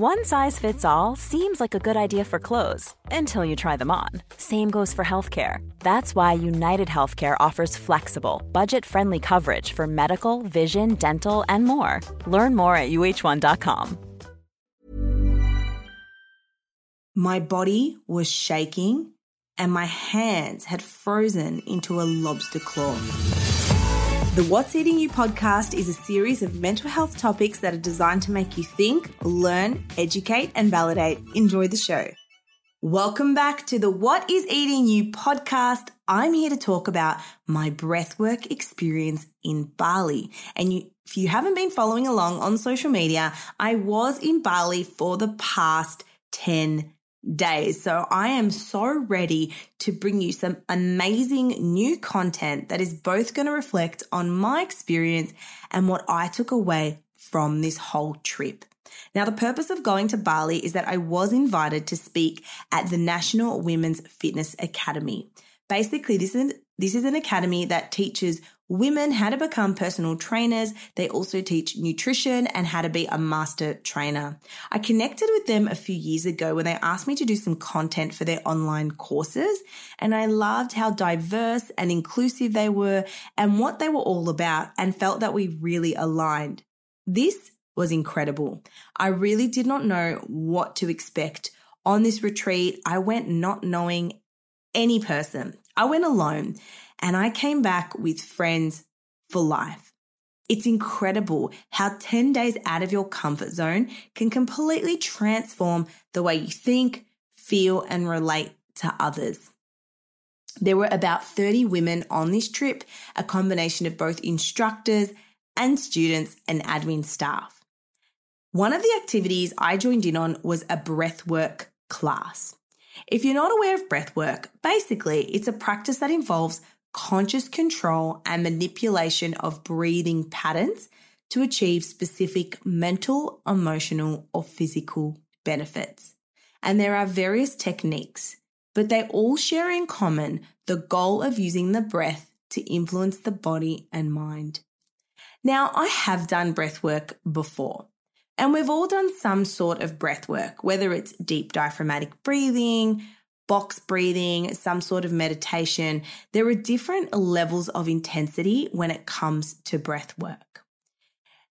One size fits all seems like a good idea for clothes until you try them on. Same goes for healthcare. That's why United Healthcare offers flexible, budget friendly coverage for medical, vision, dental, and more. Learn more at uh1.com. My body was shaking and my hands had frozen into a lobster claw. The What's Eating You podcast is a series of mental health topics that are designed to make you think, learn, educate, and validate. Enjoy the show. Welcome back to the What is Eating You podcast. I'm here to talk about my breathwork experience in Bali. And you, if you haven't been following along on social media, I was in Bali for the past 10 days. So I am so ready to bring you some amazing new content that is both going to reflect on my experience and what I took away from this whole trip. Now, the purpose of going to Bali is that I was invited to speak at the National Women's Fitness Academy. Basically, this is, this is an academy that teaches women how to become personal trainers. They also teach nutrition and how to be a master trainer. I connected with them a few years ago when they asked me to do some content for their online courses. And I loved how diverse and inclusive they were and what they were all about and felt that we really aligned. This was incredible. I really did not know what to expect. On this retreat, I went not knowing any person. I went alone and I came back with friends for life. It's incredible how 10 days out of your comfort zone can completely transform the way you think, feel, and relate to others. There were about 30 women on this trip, a combination of both instructors and students and admin staff. One of the activities I joined in on was a breathwork class. If you're not aware of breathwork, basically it's a practice that involves conscious control and manipulation of breathing patterns to achieve specific mental, emotional, or physical benefits. And there are various techniques, but they all share in common the goal of using the breath to influence the body and mind. Now, I have done breath work before, and we've all done some sort of breath work, whether it's deep diaphragmatic breathing, box breathing, some sort of meditation. There are different levels of intensity when it comes to breath work.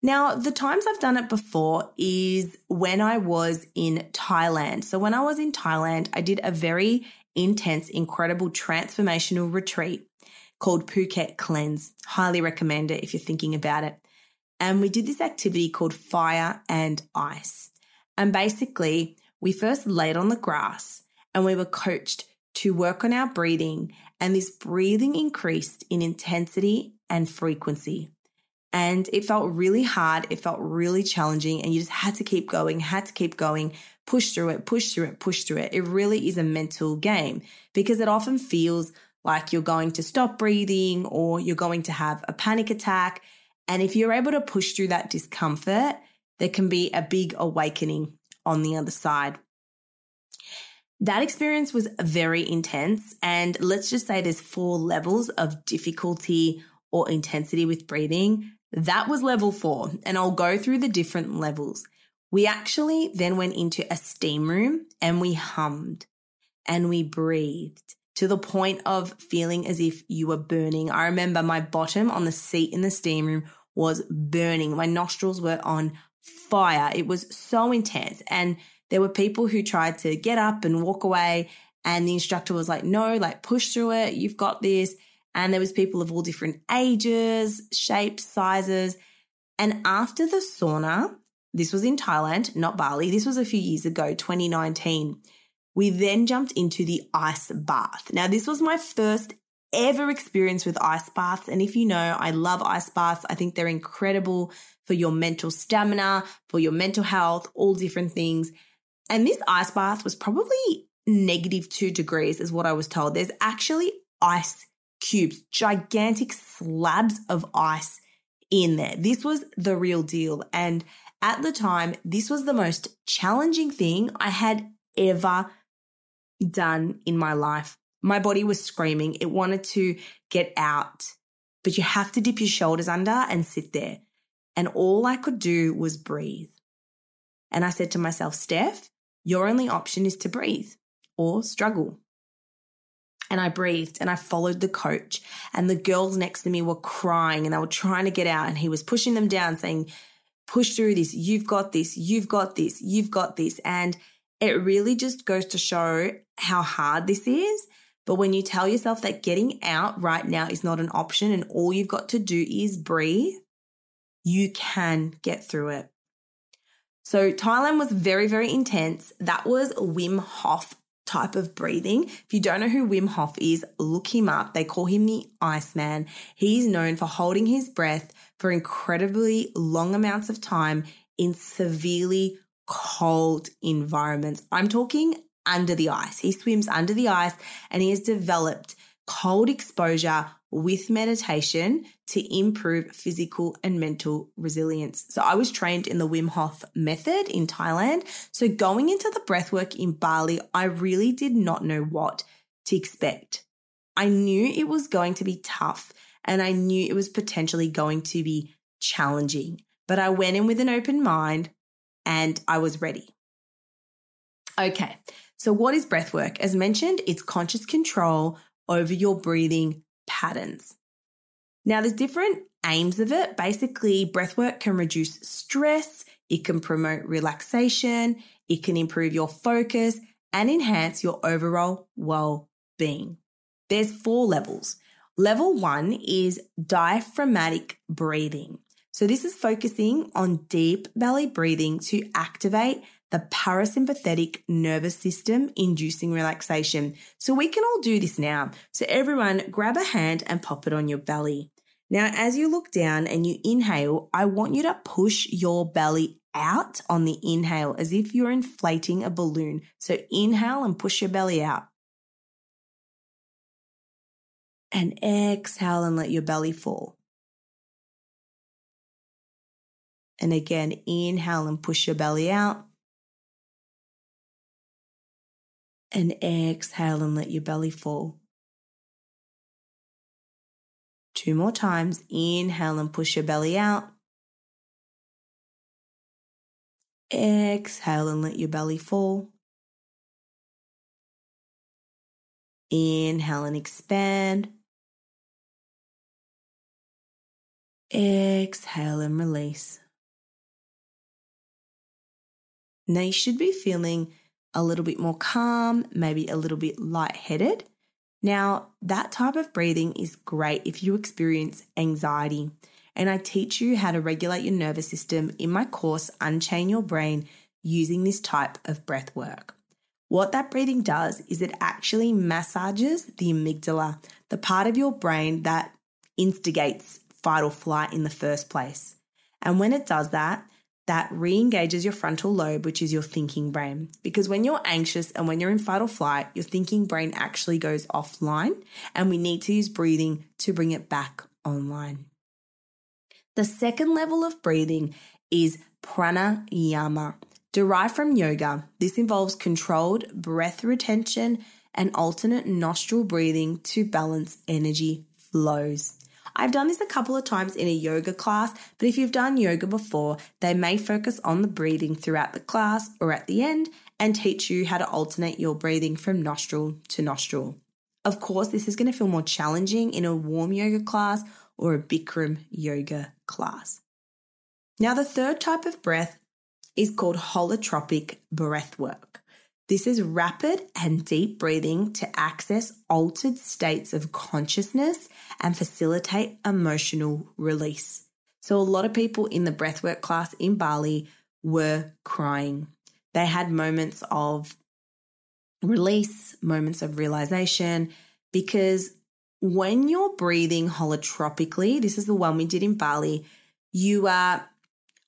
Now, the times I've done it before is when I was in Thailand. So, when I was in Thailand, I did a very intense, incredible transformational retreat called Phuket Cleanse. Highly recommend it if you're thinking about it. And we did this activity called Fire and Ice. And basically, we first laid on the grass and we were coached to work on our breathing. And this breathing increased in intensity and frequency. And it felt really hard. It felt really challenging. And you just had to keep going, had to keep going, push through it, push through it, push through it. It really is a mental game because it often feels like you're going to stop breathing or you're going to have a panic attack. And if you're able to push through that discomfort, there can be a big awakening on the other side. That experience was very intense. And let's just say there's four levels of difficulty or intensity with breathing. That was level four. And I'll go through the different levels. We actually then went into a steam room and we hummed and we breathed to the point of feeling as if you were burning. I remember my bottom on the seat in the steam room was burning. My nostrils were on fire. It was so intense. And there were people who tried to get up and walk away. And the instructor was like, no, like push through it. You've got this. And there was people of all different ages, shapes, sizes. And after the sauna, this was in Thailand, not Bali. This was a few years ago, 2019. We then jumped into the ice bath. Now, this was my first ever experience with ice baths. And if you know, I love ice baths. I think they're incredible for your mental stamina, for your mental health, all different things. And this ice bath was probably negative two degrees, is what I was told. There's actually ice cubes, gigantic slabs of ice in there. This was the real deal. And at the time, this was the most challenging thing I had ever done in my life. My body was screaming. It wanted to get out, but you have to dip your shoulders under and sit there. And all I could do was breathe. And I said to myself, Steph, your only option is to breathe or struggle. And I breathed and I followed the coach. And the girls next to me were crying and they were trying to get out. And he was pushing them down, saying, Push through this. You've got this. You've got this. You've got this. And it really just goes to show how hard this is. But when you tell yourself that getting out right now is not an option and all you've got to do is breathe, you can get through it. So Thailand was very, very intense. That was Wim Hof type of breathing. If you don't know who Wim Hof is, look him up. They call him the Iceman. He's known for holding his breath for incredibly long amounts of time in severely cold environments. I'm talking under the ice. He swims under the ice and he has developed cold exposure with meditation to improve physical and mental resilience. So I was trained in the Wim Hof method in Thailand. So going into the breathwork in Bali, I really did not know what to expect. I knew it was going to be tough and I knew it was potentially going to be challenging, but I went in with an open mind and I was ready. Okay, so what is breath work? As mentioned, it's conscious control over your breathing patterns. Now, there's different aims of it. Basically, breathwork can reduce stress, it can promote relaxation, it can improve your focus and enhance your overall well being. There's four levels. Level one is diaphragmatic breathing. So, this is focusing on deep belly breathing to activate the parasympathetic nervous system, inducing relaxation. So, we can all do this now. So, everyone, grab a hand and pop it on your belly. Now, as you look down and you inhale, I want you to push your belly out on the inhale as if you're inflating a balloon. So, inhale and push your belly out. And exhale and let your belly fall. And again, inhale and push your belly out. And exhale and let your belly fall. Two more times. Inhale and push your belly out. Exhale and let your belly fall. Inhale and expand. Exhale and release. Now you should be feeling a little bit more calm, maybe a little bit lightheaded. Now, that type of breathing is great if you experience anxiety. And I teach you how to regulate your nervous system in my course, Unchain Your Brain, using this type of breath work. What that breathing does is it actually massages the amygdala, the part of your brain that instigates fight or flight in the first place. And when it does that, that re engages your frontal lobe, which is your thinking brain. Because when you're anxious and when you're in fight or flight, your thinking brain actually goes offline, and we need to use breathing to bring it back online. The second level of breathing is pranayama, derived from yoga. This involves controlled breath retention and alternate nostril breathing to balance energy flows. I've done this a couple of times in a yoga class, but if you've done yoga before, they may focus on the breathing throughout the class or at the end and teach you how to alternate your breathing from nostril to nostril. Of course, this is going to feel more challenging in a warm yoga class or a Bikram yoga class. Now, the third type of breath is called holotropic breath work. This is rapid and deep breathing to access altered states of consciousness and facilitate emotional release. So, a lot of people in the breathwork class in Bali were crying. They had moments of release, moments of realization, because when you're breathing holotropically, this is the one we did in Bali, you are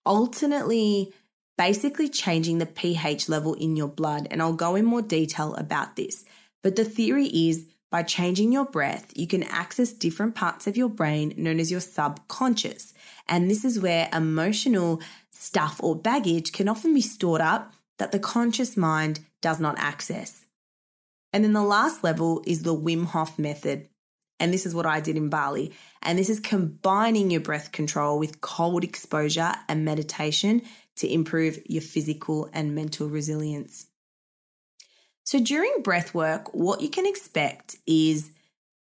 alternately basically changing the pH level in your blood. And I'll go in more detail about this. But the theory is by changing your breath, you can access different parts of your brain known as your subconscious. And this is where emotional stuff or baggage can often be stored up that the conscious mind does not access. And then the last level is the Wim Hof method. And this is what I did in Bali. And this is combining your breath control with cold exposure and meditation to improve your physical and mental resilience. So during breath work, what you can expect is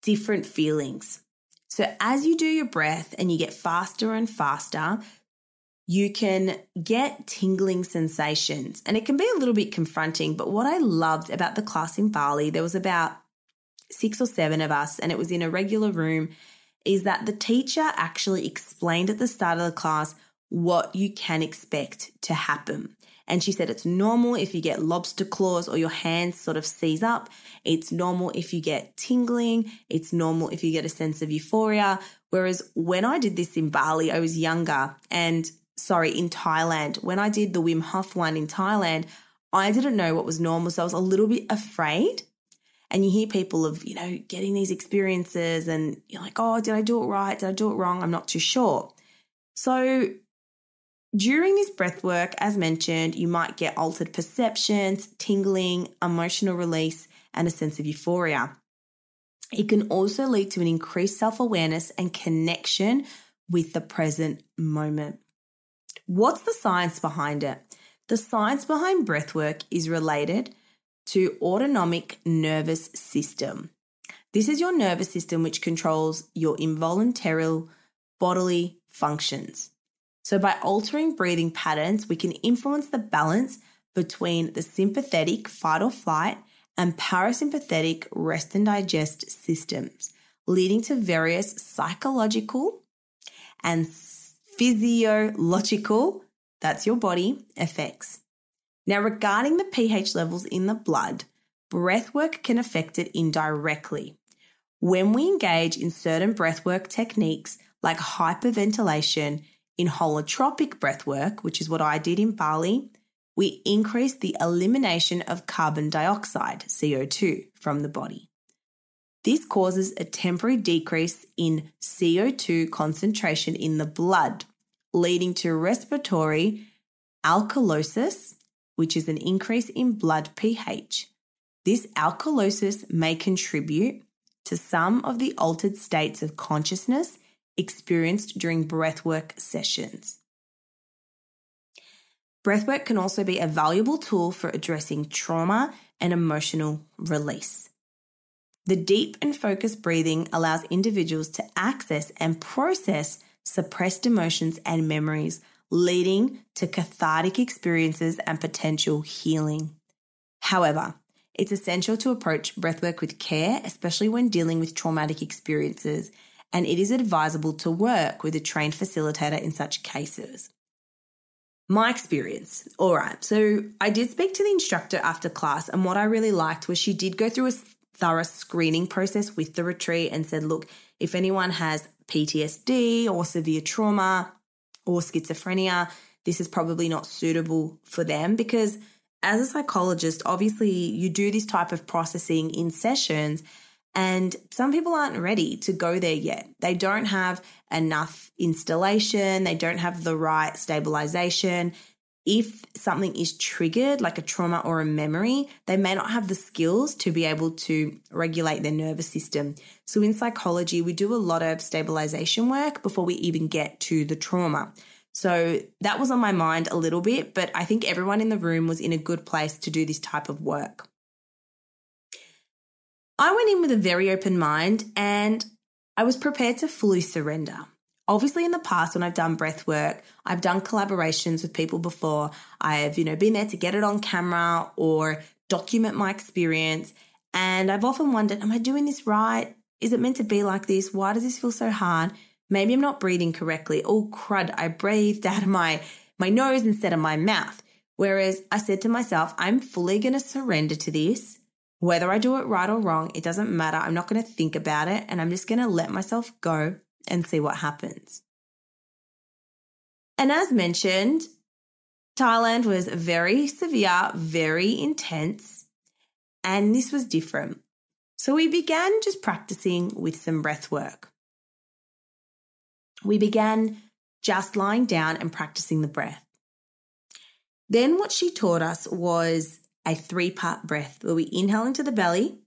different feelings. So as you do your breath and you get faster and faster, you can get tingling sensations and it can be a little bit confronting. But what I loved about the class in Bali, there was about six or seven of us, and it was in a regular room, is that the teacher actually explained at the start of the class what you can expect to happen. And she said it's normal if you get lobster claws or your hands sort of seize up. It's normal if you get tingling. It's normal if you get a sense of euphoria. Whereas when I did this in Bali, I was younger and sorry, in Thailand. When I did the Wim Hof one in Thailand, I didn't know what was normal. So I was a little bit afraid. And you hear people of, you know, getting these experiences and you're like, oh, did I do it right? Did I do it wrong? I'm not too sure. So during this breath work, as mentioned, you might get altered perceptions, tingling, emotional release, and a sense of euphoria. It can also lead to an increased self awareness and connection with the present moment. What's the science behind it? The science behind breathwork is related to autonomic nervous system. This is your nervous system which controls your involuntary bodily functions. So, by altering breathing patterns, we can influence the balance between the sympathetic fight or flight and parasympathetic rest and digest systems, leading to various psychological and physiological, that's your body, effects. Now, regarding the pH levels in the blood, breathwork can affect it indirectly. When we engage in certain breathwork techniques like hyperventilation, in holotropic breathwork, which is what I did in Bali, we increase the elimination of carbon dioxide, CO2, from the body. This causes a temporary decrease in CO2 concentration in the blood, leading to respiratory alkalosis, which is an increase in blood pH. This alkalosis may contribute to some of the altered states of consciousness experienced during breathwork sessions. Breathwork can also be a valuable tool for addressing trauma and emotional release. The deep and focused breathing allows individuals to access and process suppressed emotions and memories, leading to cathartic experiences and potential healing. However, it's essential to approach breathwork with care, especially when dealing with traumatic experiences, and it is advisable to work with a trained facilitator in such cases. My experience. All right. So I did speak to the instructor after class, and what I really liked was she did go through a thorough screening process with the retreat and said, look, if anyone has PTSD or severe trauma or schizophrenia, this is probably not suitable for them because as a psychologist, obviously you do this type of processing in sessions and some people aren't ready to go there yet. They don't have enough installation, they don't have the right stabilization. If something is triggered, like a trauma or a memory, they may not have the skills to be able to regulate their nervous system. So, in psychology, we do a lot of stabilization work before we even get to the trauma. So, that was on my mind a little bit, but I think everyone in the room was in a good place to do this type of work. I went in with a very open mind and I was prepared to fully surrender. obviously in the past when I've done breath work, I've done collaborations with people before. I've, you know, been there to get it on camera or document my experience. And I've often wondered, am I doing this right? Is it meant to be like this? Why does this feel so hard? Maybe I'm not breathing correctly. Oh crud, I breathed out of my my nose instead of my mouth. Whereas I said to myself, I'm fully going to surrender to this. Whether I do it right or wrong, it doesn't matter. I'm not going to think about it and I'm just going to let myself go and see what happens. And as mentioned, Thailand was very severe, very intense, and this was different. So we began just practicing with some breath work. We began just lying down and practicing the breath. Then what she taught us was a three part breath where we inhale into the belly,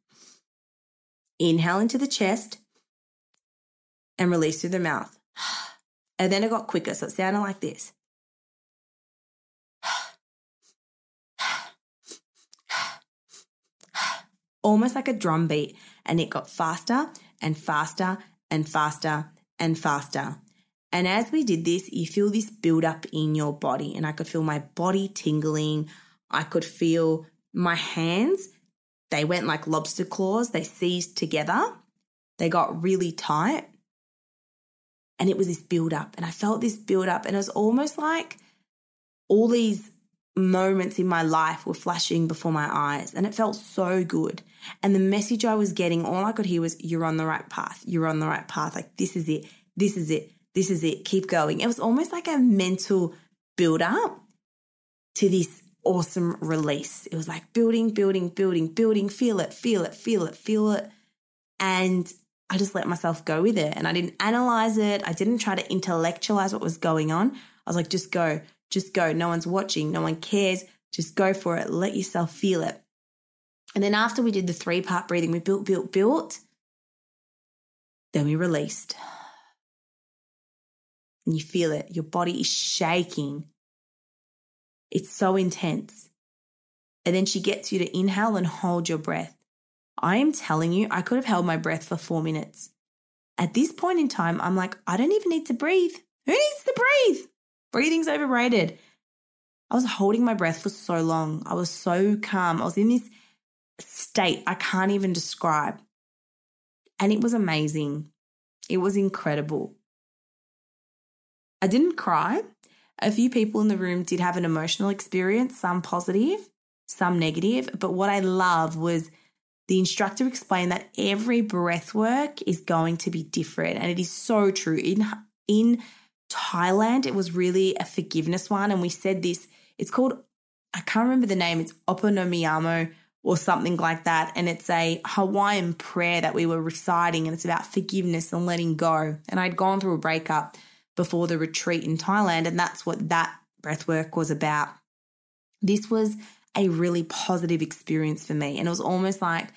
inhale into the chest, and release through the mouth. And then it got quicker, so it sounded like this. Almost like a drum beat, and it got faster and faster and faster and faster. And as we did this, you feel this build up in your body, and I could feel my body tingling. I could feel my hands, they went like lobster claws, they seized together, they got really tight. And it was this build up, and I felt this build up, and it was almost like all these moments in my life were flashing before my eyes, and it felt so good. And the message I was getting, all I could hear was, You're on the right path. You're on the right path. Like, this is it. This is it. This is it. Keep going. It was almost like a mental build up to this awesome release. It was like building, building, building, building, feel it, feel it, feel it, feel it. And I just let myself go with it and I didn't analyze it. I didn't try to intellectualize what was going on. I was like, just go, just go. No one's watching, no one cares. Just go for it. Let yourself feel it. And then after we did the three part breathing, we built, built, built. Then we released. And you feel it. Your body is shaking. It's so intense. And then she gets you to inhale and hold your breath. I am telling you, I could have held my breath for four minutes. At this point in time, I'm like, I don't even need to breathe. Who needs to breathe? Breathing's overrated. I was holding my breath for so long. I was so calm. I was in this state I can't even describe. And it was amazing. It was incredible. I didn't cry. A few people in the room did have an emotional experience, some positive, some negative. But what I love was the instructor explained that every breath work is going to be different. And it is so true. In, in Thailand, it was really a forgiveness one. And we said this, it's called, I can't remember the name, it's Opa no Miyamo or something like that. And it's a Hawaiian prayer that we were reciting, and it's about forgiveness and letting go. And I'd gone through a breakup before the retreat in Thailand, and that's what that breath work was about. This was a really positive experience for me. And it was almost like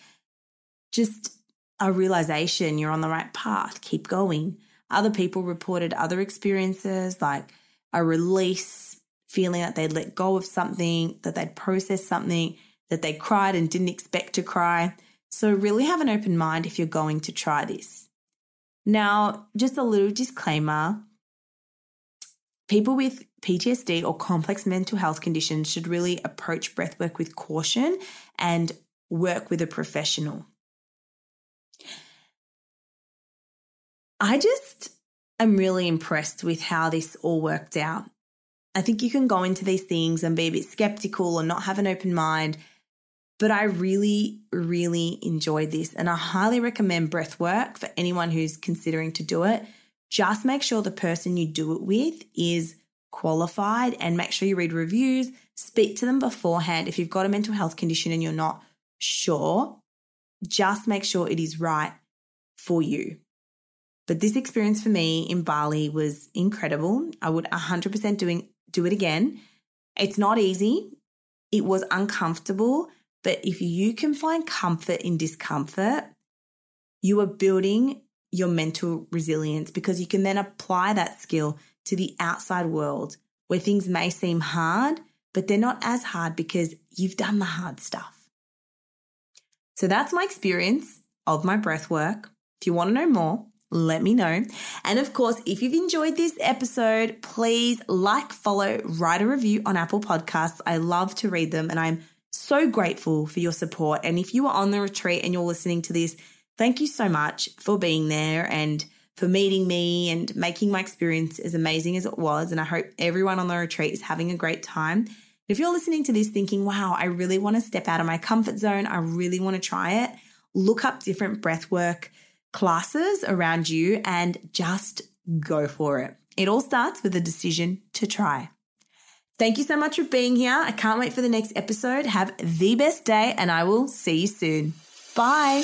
just a realization you're on the right path, keep going. Other people reported other experiences like a release, feeling that they'd let go of something, that they'd processed something, that they cried and didn't expect to cry. So, really have an open mind if you're going to try this. Now, just a little disclaimer people with PTSD or complex mental health conditions should really approach breathwork with caution and work with a professional. I just am really impressed with how this all worked out. I think you can go into these things and be a bit skeptical or not have an open mind, but I really, really enjoyed this and I highly recommend breathwork for anyone who's considering to do it. Just make sure the person you do it with is qualified and make sure you read reviews, speak to them beforehand. If you've got a mental health condition and you're not sure, just make sure it is right for you. But this experience for me in Bali was incredible. I would 100% doing do it again. It's not easy. It was uncomfortable, but if you can find comfort in discomfort, you are building your mental resilience because you can then apply that skill to the outside world where things may seem hard, but they're not as hard because you've done the hard stuff. So that's my experience of my breath work. If you want to know more, let me know. And of course, if you've enjoyed this episode, please like, follow, write a review on Apple Podcasts. I love to read them and I'm so grateful for your support. And if you are on the retreat and you're listening to this, thank you so much for being there and for meeting me and making my experience as amazing as it was. And I hope everyone on the retreat is having a great time. If you're listening to this thinking, wow, I really want to step out of my comfort zone, I really want to try it, look up different breathwork classes around you and just go for it. It all starts with a decision to try. Thank you so much for being here. I can't wait for the next episode. Have the best day, and I will see you soon. Bye.